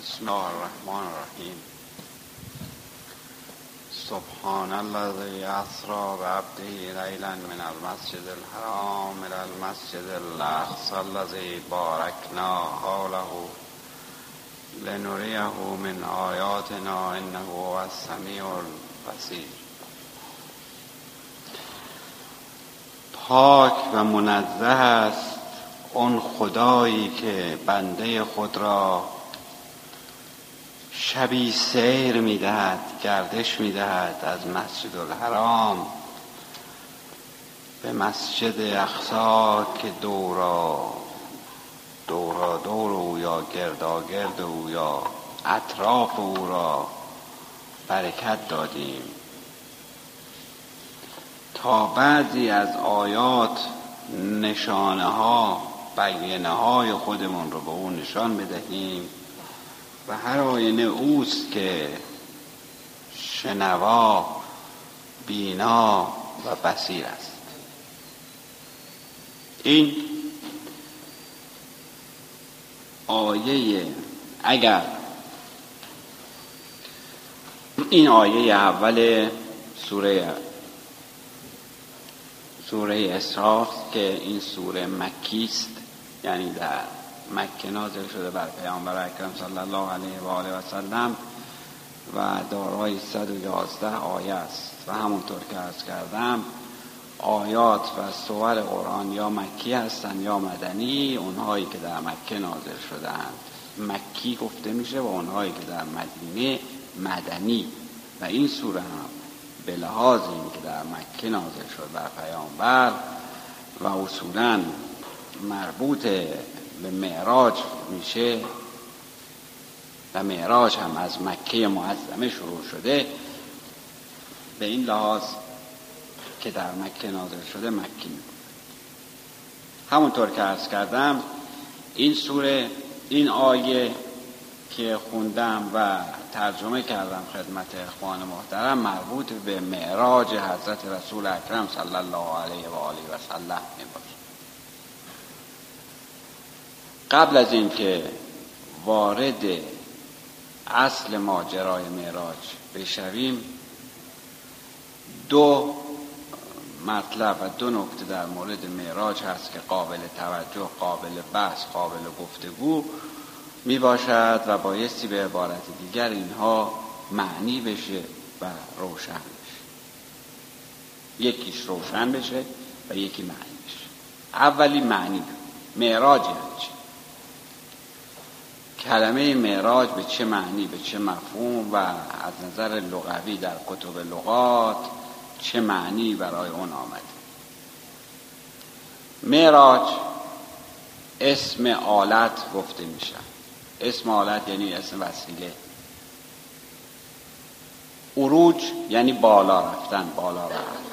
بسم الله الرحمن الرحیم سبحان الذي اسرى بعبده ليلا من المسجد الحرام الى المسجد الاقصى الذي باركنا حوله لنريه من آیاتنا انه هو السمیع البصیر پاک و منزه است. اون خدایی که بنده خود را شبی سیر می‌دهد گردش می‌دهد از مسجد الحرام. به مسجد اقصا که دورا دورا دور او یا گردا گرد او یا اطراف او را برکت دادیم. تا بعضی از آیات نشانه ها بیانه های خودمون رو به اون نشان بدهیم. و هر آینه اوست که شنوا بینا و بسیر است. این آیه اگر این آیه اول سوره سوره اسراء که این سوره مکی است یعنی در مکه نازل شده بر پیامبر اکرم صلی الله علیه و آله و سلم و دارای 111 آیه است و همونطور که عرض کردم آیات و سور قرآن یا مکی هستند یا مدنی اونهایی که در مکه نازل شدهاند. مکی گفته میشه و اونهایی که در مدینه مدنی. و این سوره هم به لحاظ این که در مکه نازل شد بر پیامبر و اصولا مربوط به معراج میشه و معراج هم از مکه معظمه شروع شده. به این لحاظ که در مکه نازل شده مکی می همونطور که عرض کردم این سوره این آیه که خوندم و ترجمه کردم خدمت اخوان محترم مربوط به معراج حضرت رسول اکرم صلی الله علیه و آله و سلم می قبل از اینکه وارد اصل ماجرای معراج بشویم دو مطلب و دو نکته در مورد معراج هست که قابل توجه قابل بحث قابل گفتگو می باشد و بایستی به عبارت دیگر اینها معنی بشه و روشن بشه. یکیش روشن بشه و یکی معنی بشه. اولی معنی معراج یعنی چی؟ کلمه معراج به چه معنی به چه مفهوم و از نظر لغوی در کتب لغات چه معنی برای اون آمده معراج اسم آلت گفته میشه. اسم آلت یعنی اسم وسیله. اروج یعنی بالا رفتن بالا رفتن.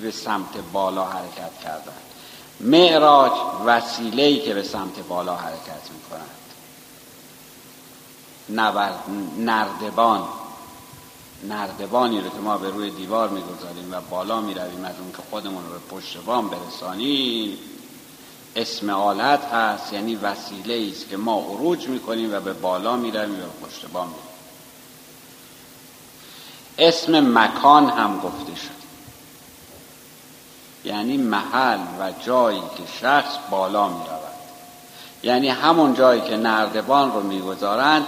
به سمت بالا حرکت کردن. معراج وسیله که به سمت بالا حرکت می‌کنن. نردبان. نردبانی رو که ما به روی دیوار می‌گذاریم و بالا می‌رویم از اون که خودمون رو به پشت بام برسانیم اسم آلت هست یعنی وسیله است که ما عروج می‌کنیم و به بالا می‌رویم و به پشت بام می‌رویم. اسم مکان هم گفته شد. یعنی محل و جایی که شخص بالا می‌رود. یعنی همون جایی که نردبان رو می‌گذارند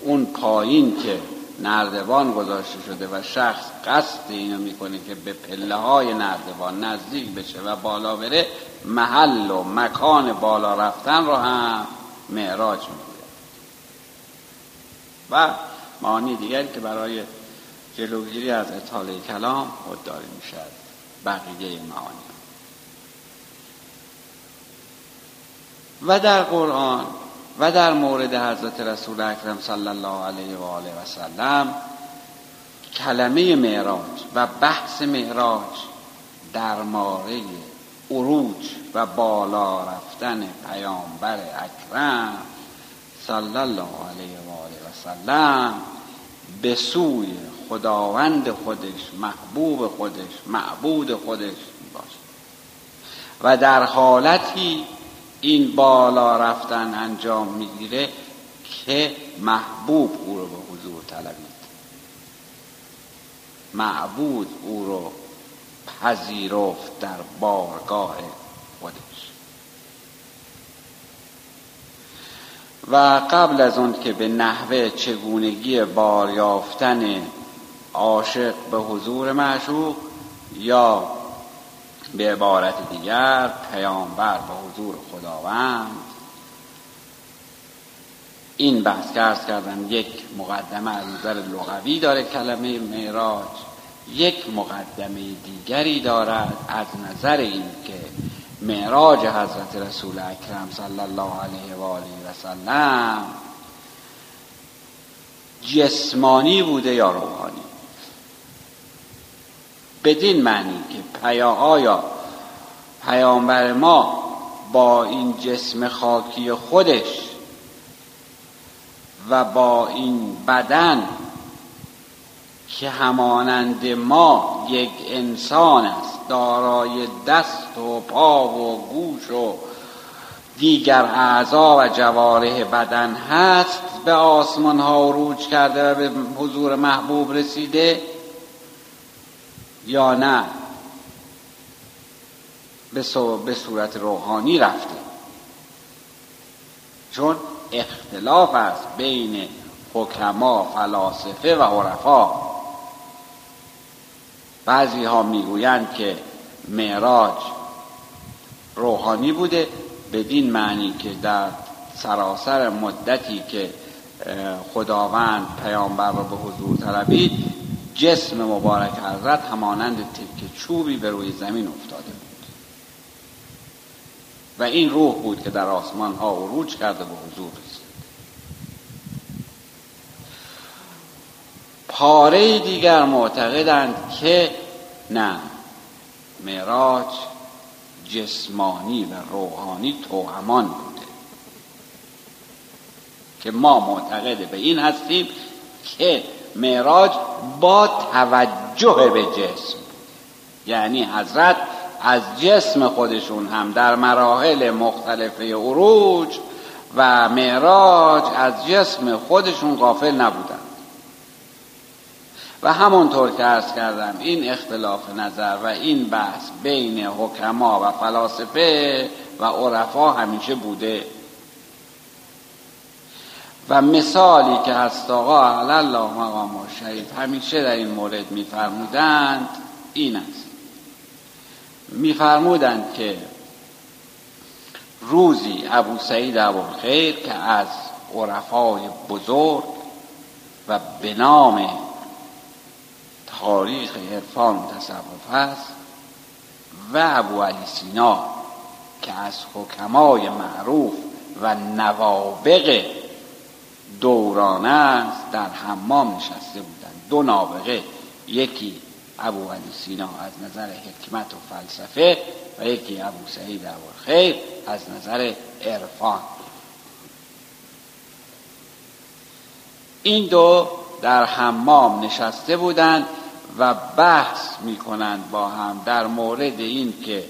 اون پایین که نردبان گذاشته شده و شخص قصد اینو می‌کنه که به پله های نردبان نزدیک بشه و بالا بره محل و مکان بالا رفتن رو هم معراج می‌گوید و معانی دیگری که برای جلوگیری از اطاله کلام خودداری می‌شد بقیه معانی. و در قرآن و در مورد حضرت رسول اکرم صلی الله علیه و آله و سلم کلمه معراج و بحث معراج در مورد عروج و بالا رفتن پیامبر اکرم صلی الله علیه و آله و سلم به سوی خداوند خودش محبوب خودش معبود خودش باشه و در حالتی این بالا رفتن انجام می‌گیره که محبوب او رو به حضور طلبید. معبود او رو پذیرفت در بارگاه خودش. و قبل از اون که به نحوه چگونگی بار یافتن عاشق به حضور معشوق یا به عبارت دیگر پیامبر به حضور خداوند. این بحث که ارز کردم یک مقدمه از نظر لغوی داره کلمه معراج یک مقدمه دیگری دارد از نظر این که معراج حضرت رسول اکرم صلی الله علیه و آله و سلم جسمانی بوده یا روحانی؟ بدین معنی که پیا آیا پیامبر ما با این جسم خاکی خودش و با این بدن که همانند ما یک انسان است دارای دست و پا و گوش و دیگر اعضا و جوارح بدن هست به آسمان ها عروج کرده و به حضور محبوب رسیده. یا نه به صورت روحانی رفته. چون اختلاف است بین حکما فلاسفه و عرفا. بعضی ها می‌گویند که معراج روحانی بوده بدین معنی که در سراسر مدتی که خداوند پیامبر را به حضور طلبید جسم مبارک حضرت همانند تکه چوبی به روی زمین افتاده بود. و این روح بود که در آسمان ها عروج کرده به حضور رسید. پاره دیگر معتقدند که نه معراج جسمانی و روحانی توهمان بوده. که ما معتقد به این هستیم که معراج با توجه به جسم. یعنی حضرت از جسم خودشون هم در مراحل مختلف عروج و معراج از جسم خودشون غافل نبودن. و همونطور که ارز کردم این اختلاف نظر و این بحث بین حکما و فلاسفه و عرفا همیشه بوده. و مثالی که هست آقا الله مقام و شریف همیشه در این مورد میفرمودند این است. میفرمودند که روزی ابو سعید خیر که از عرفای بزرگ و به نام تاریخ عرفان تصوف است و ابو علی سینا که از حکمای معروف و نوابق دوران است در حمام نشسته بودند دو نابغه یکی ابو علی سینا از نظر حکمت و فلسفه و یکی ابو سعید خیر از نظر عرفان. این دو در حمام نشسته بودند و بحث می‌کنند با هم در مورد این که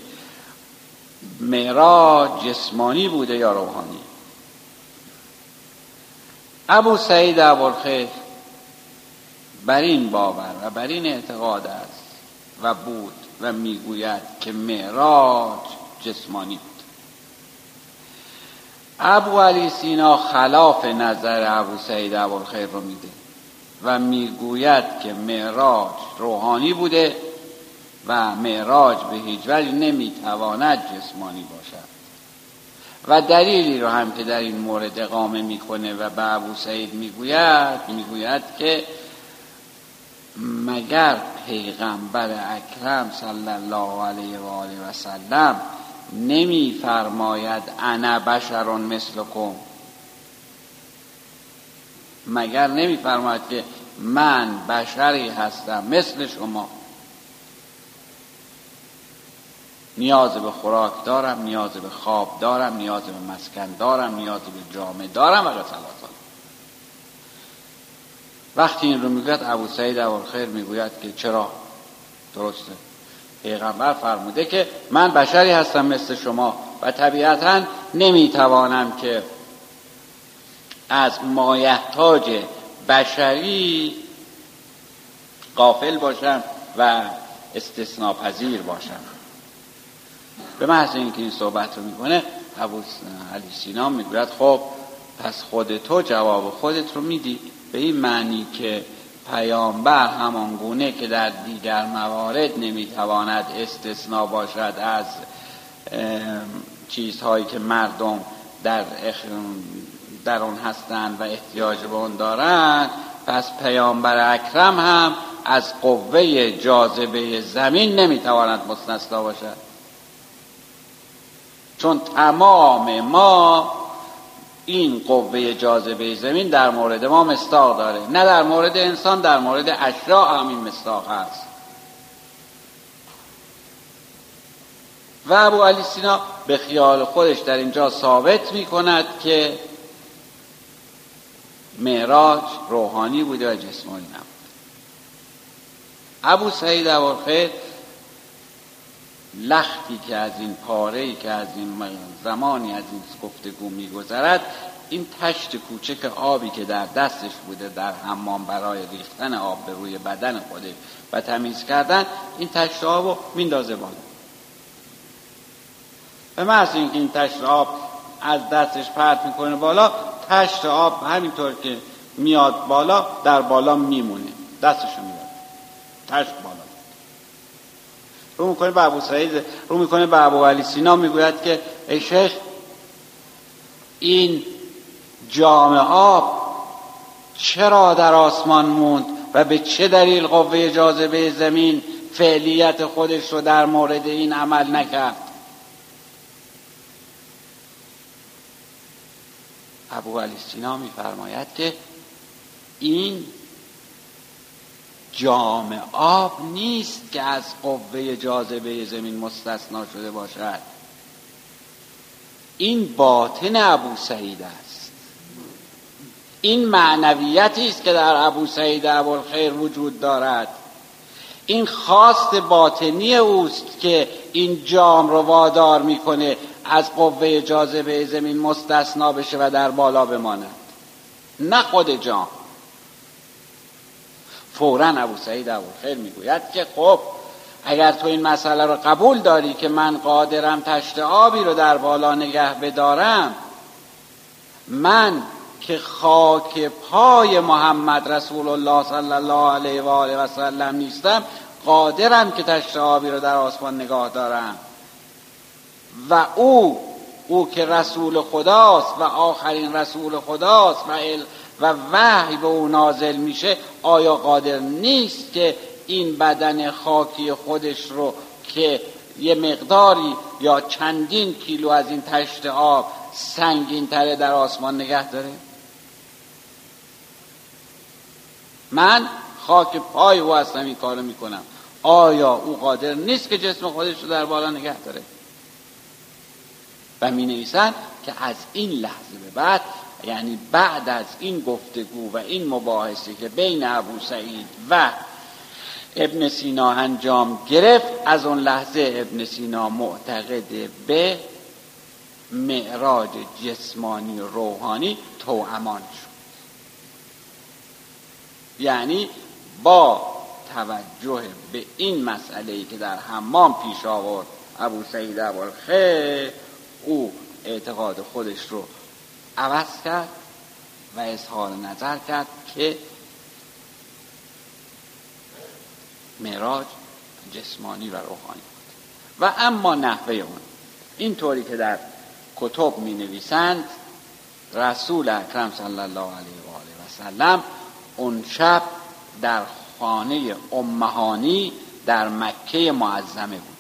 معراج جسمانی بوده یا روحانی. ابو سعید ابوالخیر بر این باور و بر این اعتقاد است و بود و می‌گوید که معراج جسمانی بود. ابو علی سینا خلاف نظر ابو سعید ابوالخیر رو میده و می‌گوید که معراج روحانی بوده و معراج به هیچ وجه نمی‌تواند جسمانی باشد. و دلیلی رو هم که در این مورد اقامه می‌کنه و به ابو سعید می‌گوید می‌گوید که مگر پیغمبر اکرم صلی الله علیه و آله و سلم نمیفرماید انا بشر مثلکم؟ مگر نمیفرماید که من بشری هستم مثل شما؟ نیاز به خوراک دارم نیاز به خواب دارم نیاز به مسکن دارم نیاز به جامعه دارم و وقتی این رو می‌گوید ابو سعید خیر می‌گوید که چرا؟ درسته. پیغمبر فرموده که من بشری هستم مثل شما و طبیعتا نمی‌توانم که از مایحتاج بشری قافل باشم و استثناپذیر باشم. به محض اینکه این صحبت رو می‌کنه ابو علی سینا می‌گوید خب پس خود تو جواب خودت رو میدی. به این معنی که پیامبر همان گونه که در دیگر موارد نمی‌تواند استثنا باشد از چیزهایی که مردم در در اون هستند و احتیاج به اون دارند پس پیامبر اکرم هم از قوه جاذبه زمین نمی‌تواند مستثنا باشد. چون تمام ما این قوه جاذبه زمین در مورد ما مستاق داره. نه در مورد انسان در مورد اشیاء هم این مستاق هست. و ابو علی سینا به خیال خودش در اینجا ثابت می کند که معراج روحانی بوده و جسمانی نبود ابو سعید خیر لختی که از این پاره ای که از این زمانی از این گفتگو میگذرد این تشت کوچک آبی که در دستش بوده در حمام برای ریختن آب به روی بدن خودش و تمیز کردن این تشت آب رو میندازه بالا. به محض این تشت آب از دستش پرت می‌کنه بالا تشت آب همینطور که میاد بالا در بالا میمونه. دستشو میاد تشت بالا. رو می‌کنه به ابو سعید رو می‌کنه به ابو علی سینا می‌گوید که ای شیخ این جام آب چرا در آسمان موند و به چه دلیل قوه جاذبه زمین فعلیت خودش رو در مورد این عمل نکرد؟ ابو علی سینا میفرماید که این جام آب نیست که از قوه جاذبه زمین مستثنا شده باشد. این باطن ابو سعید است. این معنویتی است که در ابو سعید ابوالخیر وجود دارد. این خواست باطنی اوست که این جام رو وادار می‌کنه از قوه جاذبه زمین مستثنا بشه و در بالا بماند. نه خود جام. فورا ابو سعید ابو خیر می‌گوید که خب اگر تو این مسئله رو قبول داری که من قادرم تشت آبی رو در بالا نگه بدارم من که خاک پای محمد رسول الله صلی الله علیه و آله و سلم نیستم قادرم که تشت آبی رو در آسمان نگاه دارم. و او او که رسول خداست و آخرین رسول خداست و و وحی به او نازل میشه آیا قادر نیست که این بدن خاکی خودش رو که یه مقداری یا چندین کیلو از این تشت آب سنگین تره در آسمان نگه داره؟ من خاک پای او هستم این کارو می‌کنم. آیا او قادر نیست که جسم خودش رو در بالا نگه داره؟ و می نویسن که از این لحظه به بعد یعنی بعد از این گفتگو و این مباحثه که بین ابو سعید و ابن سینا انجام گرفت از اون لحظه ابن سینا معتقد به معراج جسمانی روحانی امان شد. یعنی با توجه به این مسئله ای که در حمام پیش آورد ابو سعید خیر او اعتقاد خودش رو عوض کرد و اظهار نظر کرد که معراج جسمانی و روحانی بود. و اما نحوه اون. اینطوری که در کتب می نویسند رسول اکرم صلی الله علیه و آله و سلم اون شب در خانه امهانی در مکه معظمه بود.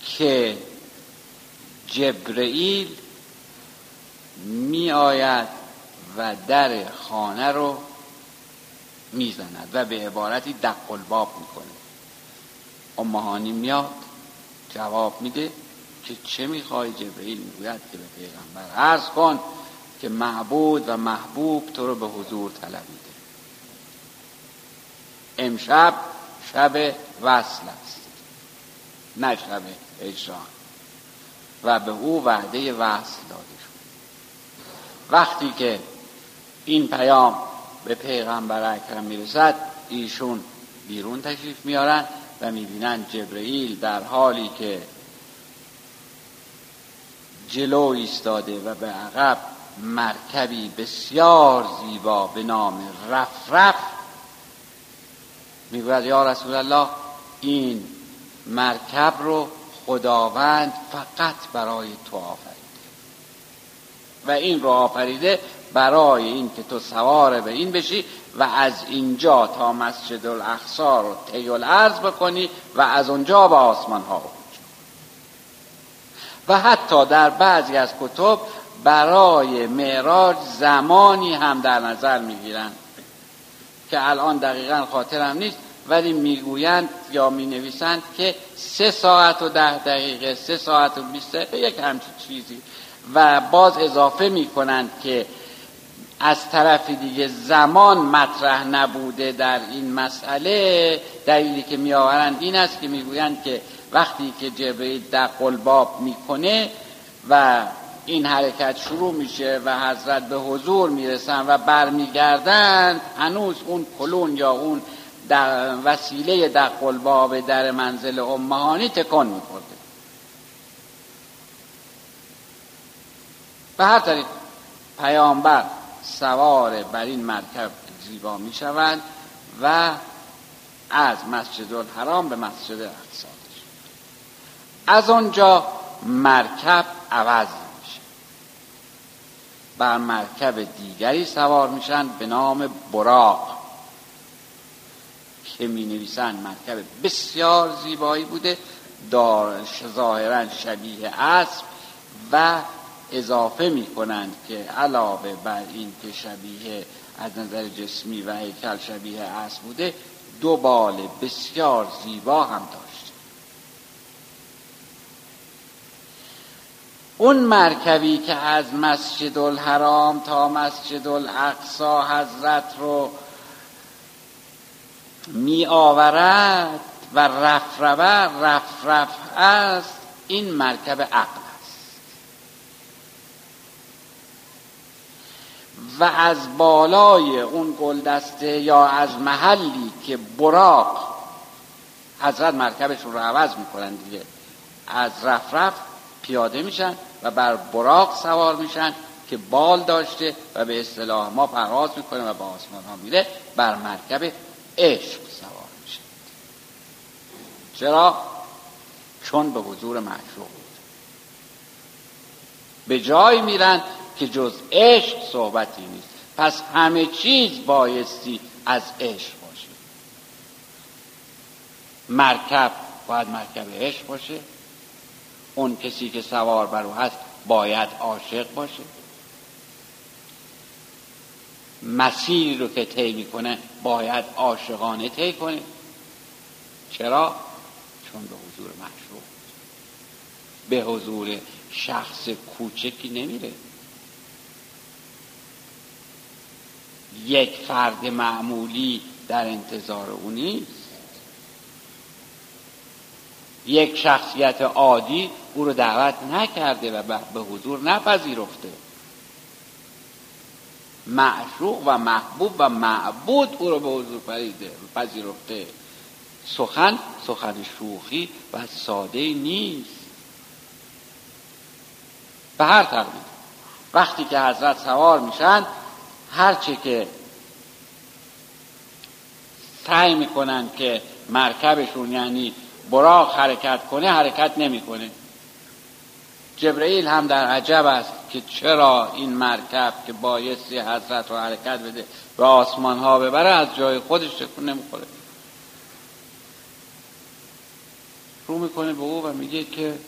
که جبرئیل می آید و در خانه رو می‌زند و به عبارتی دق الباب می‌کنه امهانی میاد جواب میده که چه می‌خوای؟ جبرئیل می‌گوید که به پیغمبر عرض کن که معبود و محبوب تو رو به حضور طلبیده امشب شب وصل است نه شب اجران و به او وعده وصل داده. وقتی که این پیام به پیغمبر اکرم می‌رسد ایشون بیرون تشریف میارن و می‌بینن جبرئیل در حالی که جلو ایستاده و به عقب مرکبی بسیار زیبا به نام رفرف می‌گوید یا رسول الله این مرکب رو خداوند فقط برای تو و این رو آفریده برای این که تو سوار به این بشی و از اینجا تا مسجد الاقصا رو طی الارض بکنی و از اونجا به آسمان ها و حتی در بعضی از کتب برای معراج زمانی هم در نظر می‌گیرند که الان دقیقا خاطرم نیست ولی می‌گویند یا می نویسند که سه ساعت و ده دقیقه سه ساعت و بیست دقیقه یک همچین چیزی. و باز اضافه می کنند که از طرف دیگه زمان مطرح نبوده در این مسئله دلیلی که می آورند این است که می‌گویند که وقتی که جبرئیل در قلباب می‌کنه و این حرکت شروع میشه و حضرت به حضور می‌رسن و برمیگردن هنوز اون کلون یا اون در وسیله در قلباب در منزل امهانی تکن میخورده. به هر طریق پیامبر سوار بر این مرکب زیبا می‌شوند و از مسجد الحرام به مسجد اقصا از آنجا مرکب عوض میشه بر مرکب دیگری سوار میشن به نام براق که می نویسن مرکب بسیار زیبایی بوده دار ظاهرا شبیه اسب و اضافه می کنند که علاوه بر این که شبیه از نظر جسمی و هیکل شبیه اسب بوده دو بال بسیار زیبا هم داشت. اون مرکبی که از مسجد الحرام تا مسجد الاقصا حضرت رو می آورد و رفرور رفرف است این مرکب عقل است و از بالای اون گلدسته یا از محلی که براق حضرت مرکبشون رو عوض می‌کنن دیگه از رفرف پیاده میشن و بر براق سوار میشن که بال داشته و به اصطلاح ما پرواز می‌کنه و به آسمان ها میره بر مرکب عشق سوار میشه چرا؟ چون به حضور معشوق به جای میرن که جز عشق صحبتی نیست. پس همه چیز بایستی از عشق باشه. مرکب باید مرکب عشق باشه. اون کسی که سوار بر او هست باید عاشق باشه. مسیری رو که طی می‌کنه باید عاشقانه طی کنه. چرا؟ چون به حضور مشروع به حضور شخص کوچکی نمیره. یک فرد معمولی در انتظار او نیست. یک شخصیت عادی او رو دعوت نکرده و به حضور نپذیرفته. معشوق و محبوب و معبود او رو به حضور پذیرفته. سخن سخن شوخی و ساده نیست. به هر تقدیم وقتی که حضرت سوار میشن هرچه که سعی می‌کنن که مرکبشون یعنی براق حرکت کنه حرکت نمی‌کنه. جبرئیل هم در عجب است که چرا این مرکب که بایستی حضرت رو حرکت بده و آسمان ها ببره از جای خودش تکون نمی‌خوره. رو می‌کنه به او و میگه که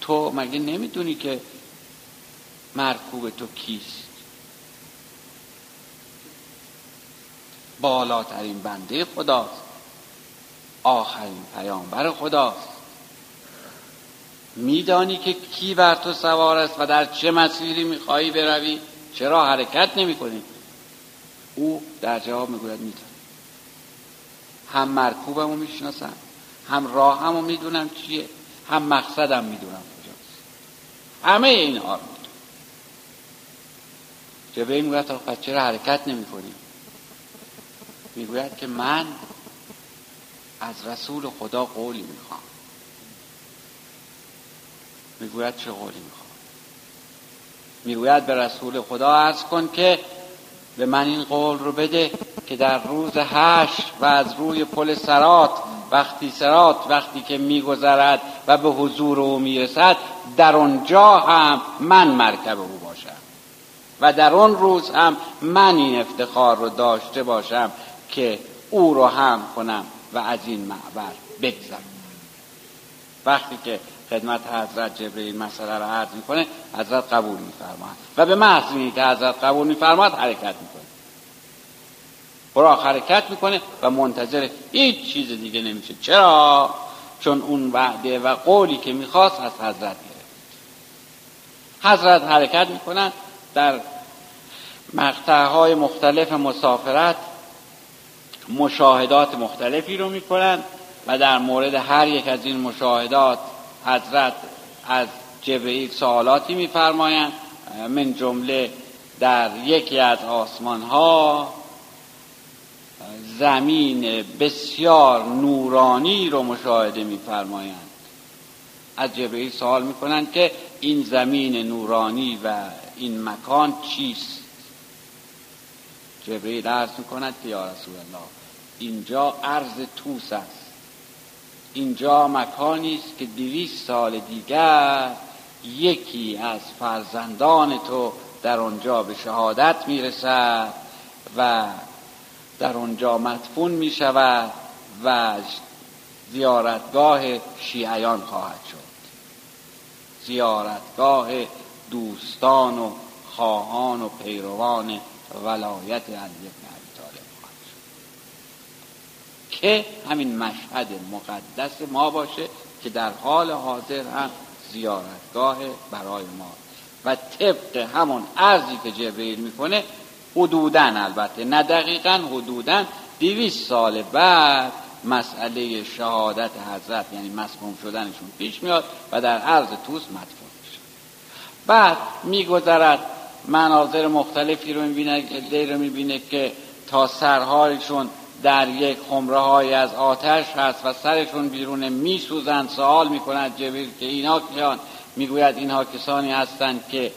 تو مگه نمی‌دونی که مرکوب تو کیست؟ بالاترین بنده خداست. آخرین پیامبر خداست. میدانی که کی بر تو سوار است و در چه مسیری می‌خواهی بروی؟ چرا حرکت نمی کنی او در جواب می‌گوید می‌دونم هم مرکوبمو می‌شناسم هم راهمو می‌دونم چیه هم مقصدم می‌دونم کجاست. همه اینها رو می‌دونم. جبرئیل می‌گوید تا چرا حرکت نمی کنیم می‌گوید که من از رسول خدا قولی می‌خوام. می‌گوید چه قولی می‌خوام؟ می‌گوید به رسول خدا عرض کن که به من این قول رو بده که در روز هشت و از روی پل سرات وقتی سرات وقتی که میگذرد و به حضور او می‌رسد در آنجا هم من مرکب او باشم. و در آن روز هم من این افتخار رو داشته باشم. که او رو هم کنم و از این معبر بگذرم. وقتی که خدمت حضرت جبرئیل مسئله را عرض می‌کنه حضرت قبول میفرماید. و به محض که حضرت قبول میفرماید حرکت می‌کنه. براق حرکت می‌کنه و منتظر هیچ چیز دیگه نمیشه. چرا؟ چون اون وعده و قولی که می‌خواست از حضرت گرفت. حضرت حرکت می‌کنن در مقطعهای مختلف مسافرت مشاهدات مختلفی رو می‌کنن و در مورد هر یک از این مشاهدات حضرت از جبرئیل سوالاتی میفرمایند. من جمله در یکی از آسمان ها زمین بسیار نورانی رو مشاهده میفرمایند. از جبرئیل سوال می‌کنند که این زمین نورانی و این مکان چیست؟ جبرئیل عرض می‌کند که یا رسول الله اینجا عرض توس است. اینجا مکانی است که دویست سال دیگر یکی از فرزندان تو در آنجا به شهادت می‌رسد و در آنجا مدفون می شود و زیارتگاه شیعیان خواهد شد. زیارتگاه دوستان و خواهان و پیروان ولایت علی ابن ابی طالب خواهد شد که همین مشهد مقدس ما باشه که در حال حاضر هم زیارتگاه برای ما. و طبق همون ارزی که جبرئیل می‌کنه حدودا البته نه دقیقا حدودا دویست سال بعد مسئله شهادت حضرت یعنی مسموم شدنشون پیش میاد و در عرض توس مدفون میشه. بعد میگذرد مناظر مختلفی رو می‌بینه رو می‌بینه که تا سرهایشون در یک خمره های از آتش هست و سرشون بیرون میسوزند. سوال می‌کنند جبریل که اینا کیان؟ می‌گوید اینها کسانی هستند که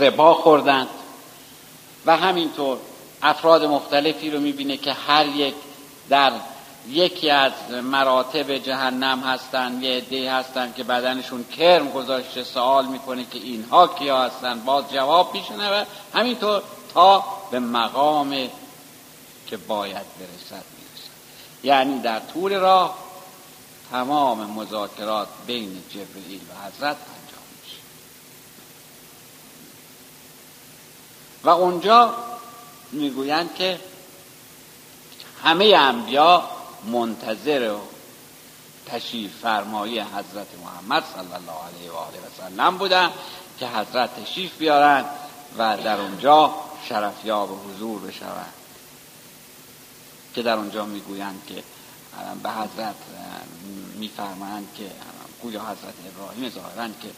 ربا خوردند. و همینطور افراد مختلفی رو می‌بینه که هر یک در یکی از مراتب جهنم هستند. یه عده هستند که بدنشون کرم گذاشته. سوال می‌کنه که اینها کیا هستند؟ باز جواب و همینطور تا به مقام که باید برسد می‌رسد. یعنی در طول راه تمام مذاکرات بین جبرئیل و حضرت و اونجا می‌گویند که همه انبیا منتظر و تشریف فرمایی حضرت محمد صلی الله علیه و آله و سلم بودن که حضرت تشریف بیارند و در اونجا شرفیاب و حضور بشوند که در اونجا می‌گویند که به حضرت میفرمایند که گویا حضرت ابراهیم ظاهرا که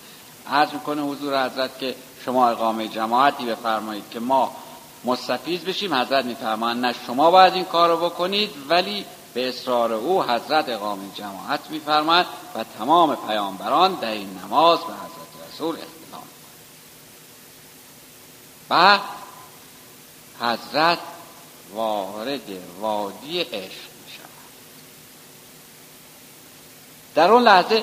عرض می‌کنه حضور حضرت که شما اقامه جماعتی بفرمایید که ما مستفیض بشیم. حضرت میفرمایند نه شما باید این کار رو بکنید ولی به اصرار او حضرت اقامه جماعت میفرماید و تمام پیامبران در این نماز به حضرت رسول اختلام و حضرت وارد وادی عشق می شود در اون لحظه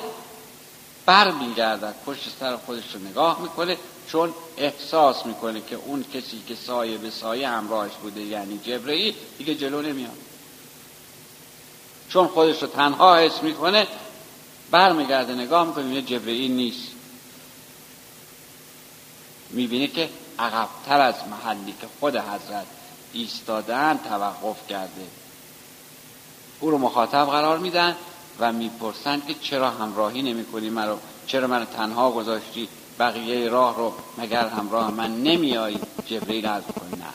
بر میگردد پشت سر خودش رو نگاه می‌کنه چون احساس می‌کنه که اون کسی که سایه به سایه همراهش بوده یعنی جبرئیل دیگه جلو نمیاد. چون خودش رو تنها حس می‌کنه برمیگرده نگاه می‌کنه می‌بینه جبرئیل نیست. می‌بینه که عقبتر از محلی که خود حضرت ایستادن توقف کرده. او رو مخاطب قرار میدن و می‌پرسن که چرا همراهی نمی کنی مرا چرا من تنها گذاشتی؟ بقیه راه رو مگر همراه من نمیایی جبریل از نه.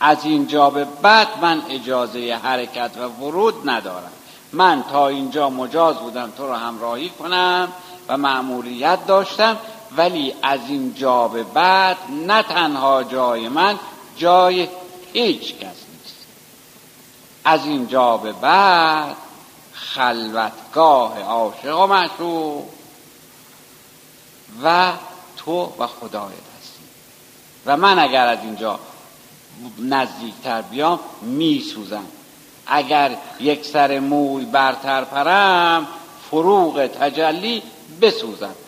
از اینجا به بعد من اجازه حرکت و ورود ندارم. من تا اینجا مجاز بودم تو رو همراهی کنم و معمولیت داشتم ولی از این جا به بعد نه تنها جای من جای هیچ کس نیست. از این جا به بعد خلوتگاه عاشق و معشوق و تو و خدایت هستی. و من اگر از اینجا نزدیکتر بیام میسوزم. اگر یک سر موی برتر پرم فروغ تجلی بسوزد پرم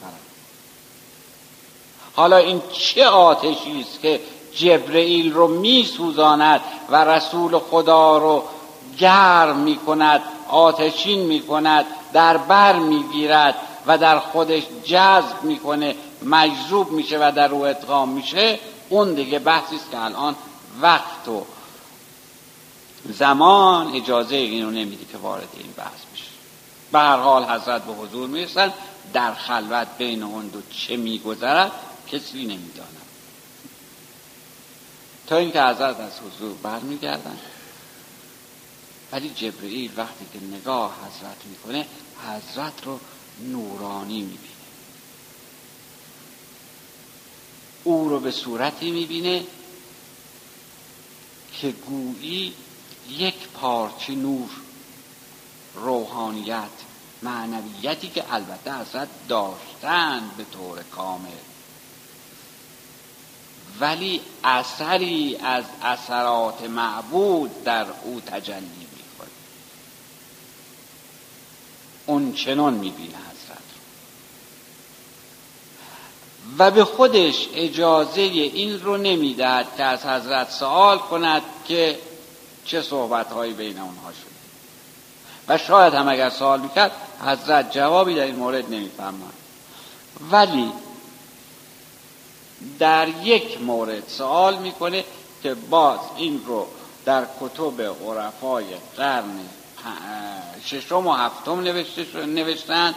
حالا این چه آتشی است که جبرئیل رو میسوزاند و رسول خدا رو گرم می‌کند آتشین می‌کند در بر می‌گیرد و در خودش جذب می‌کنه مجذوب میشه و در او ادغام میشه اون دیگه بحثی است که الان وقت و زمان اجازه اینو نمیده که وارد این بحث بشه. به هر حال حضرت به حضور می‌رسن در خلوت بین اون دو چه میگذرد؟ کسی نمی‌داند تا اینکه حضرت از حضور برمیگردن. ولی جبرئیل وقتی که نگاه حضرت می‌کنه حضرت رو نورانی می‌بینه. او رو به صورتی می‌بینه که گویی یک پارچه نور روحانیت معنویتی که البته حضرت داشتند به طور کامل ولی اثری از اثرات معبود در او تجلی می‌کنه اون چنان می‌بینه حضرت و به خودش اجازه این رو نمی‌دهد که از حضرت سوال کند که چه صحبت هایی بین اونها شده. و شاید هم اگر سوال می‌کرد حضرت جوابی در این مورد نمیفرماد ولی در یک مورد سوال می‌کنه که باز این رو در کتب عرفای قرن ششم و هفتم نوشته نوشتن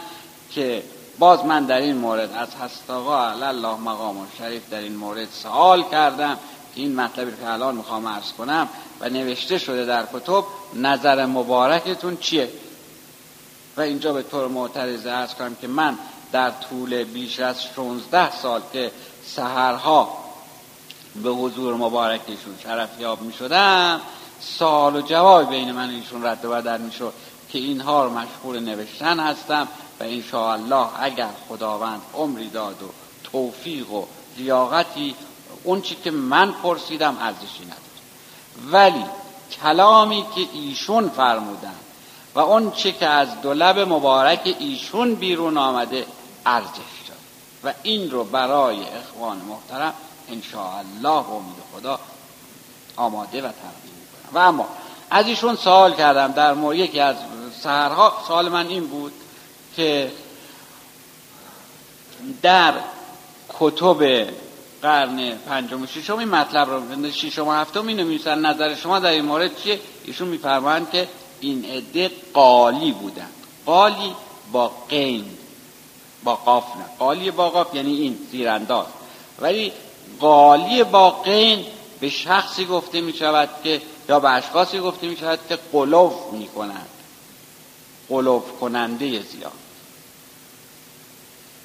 که باز من در این مورد از هستاقا الله مقام و شریف در این مورد سوال کردم این مطلبی که الان می‌خوام عرض کنم و نوشته شده در کتب نظر مبارکتون چیه؟ و اینجا به طور معترضه ارز کنم که من در طول بیش از 16 سال که سهرها به حضور مبارکشون شرفیاب می شدم سال و جواب بین من ایشون رد و بدل می شد که اینها رو مشغول نوشتن هستم و الله اگر خداوند عمری داد و توفیق و لیاقتی اون چی که من پرسیدم ارزشی نداره. ولی کلامی که ایشون فرمودن و اون چی که از دولب مبارک ایشون بیرون آمده ارزش و این رو برای اخوان محترم الله و امید خدا آماده و تقدیم می‌کنم. و اما از ایشون سوال کردم در مورد یکی از سهرها. سوال من این بود که در کتب قرن پنجم و ششم این مطلب رو ششم و هفتم اینو نظر شما در این مورد چیه؟ ایشون میفرمایند که این عده قالی بودن قالی با قین. با نه. قالی با قاف یعنی این زیرانداز. ولی قالی با قین به شخصی گفته می شود که یا به اشخاصی گفته می شود که قلوف می کنند. قلوف کننده زیاد.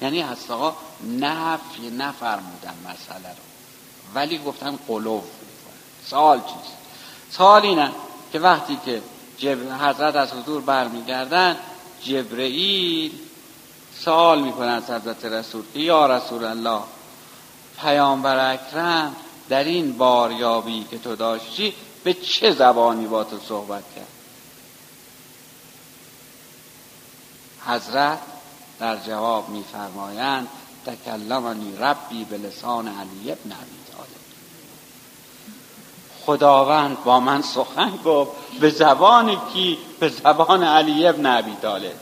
یعنی هست آقا نفی نفرمودن مسئله رو. ولی گفتن قلوف سوال چیست؟ سوال اینه که وقتی که حضرت از حضور برمیگردن جبرئیل سوال می‌کنن از حضرت رسول یا رسول الله پیامبر اکرم در این باریابی که تو داشتی به چه زبانی با تو صحبت کرد؟ حضرت در جواب میفرمایند تکلمنی ربی به لسان علی ابن طالب. خداوند با من سخن گفت به زبان کی؟ به زبان علی ابن ابی طالب.